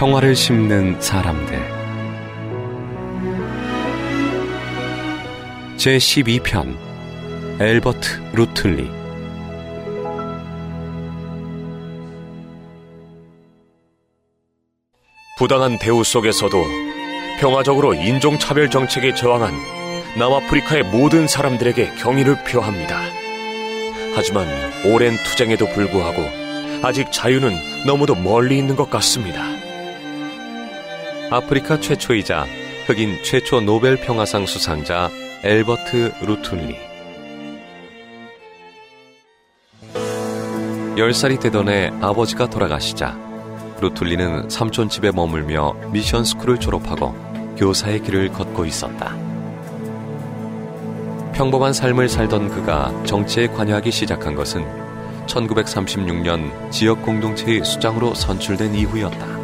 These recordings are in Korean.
평화를 심는 사람들 제12편 엘버트 루틀리 부당한 대우 속에서도 평화적으로 인종차별 정책에 저항한 남아프리카의 모든 사람들에게 경의를 표합니다. 하지만 오랜 투쟁에도 불구하고 아직 자유는 너무도 멀리 있는 것 같습니다. 아프리카 최초이자 흑인 최초 노벨 평화상 수상자 앨버트 루툴리 10살이 되던 해 아버지가 돌아가시자 루툴리는 삼촌 집에 머물며 미션 스쿨을 졸업하고 교사의 길을 걷고 있었다. 평범한 삶을 살던 그가 정치에 관여하기 시작한 것은 1936년 지역 공동체의 수장으로 선출된 이후였다.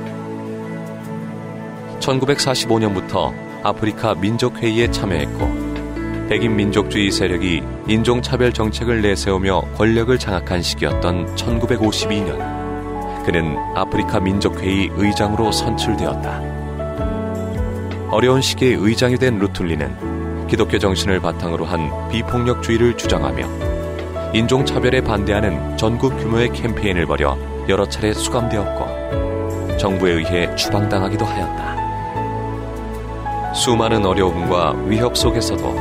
1945년부터 아프리카 민족회의에 참여했고 백인 민족주의 세력이 인종차별 정책을 내세우며 권력을 장악한 시기였던 1952년 그는 아프리카 민족회의 의장으로 선출되었다. 어려운 시기에 의장이 된 루툴리는 기독교 정신을 바탕으로 한 비폭력주의를 주장하며 인종차별에 반대하는 전국 규모의 캠페인을 벌여 여러 차례 수감되었고 정부에 의해 추방당하기도 하였다. 수많은 어려움과 위협 속에서도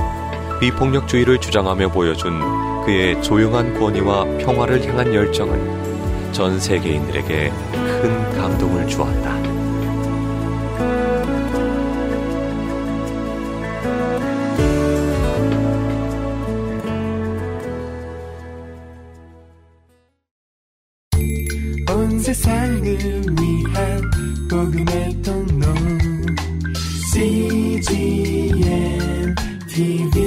비폭력주의를 주장하며 보여준 그의 조용한 권위와 평화를 향한 열정은 전 세계인들에게 큰 감동을 주었다. 온 세상을 위한 복음의 통 로 CGM TV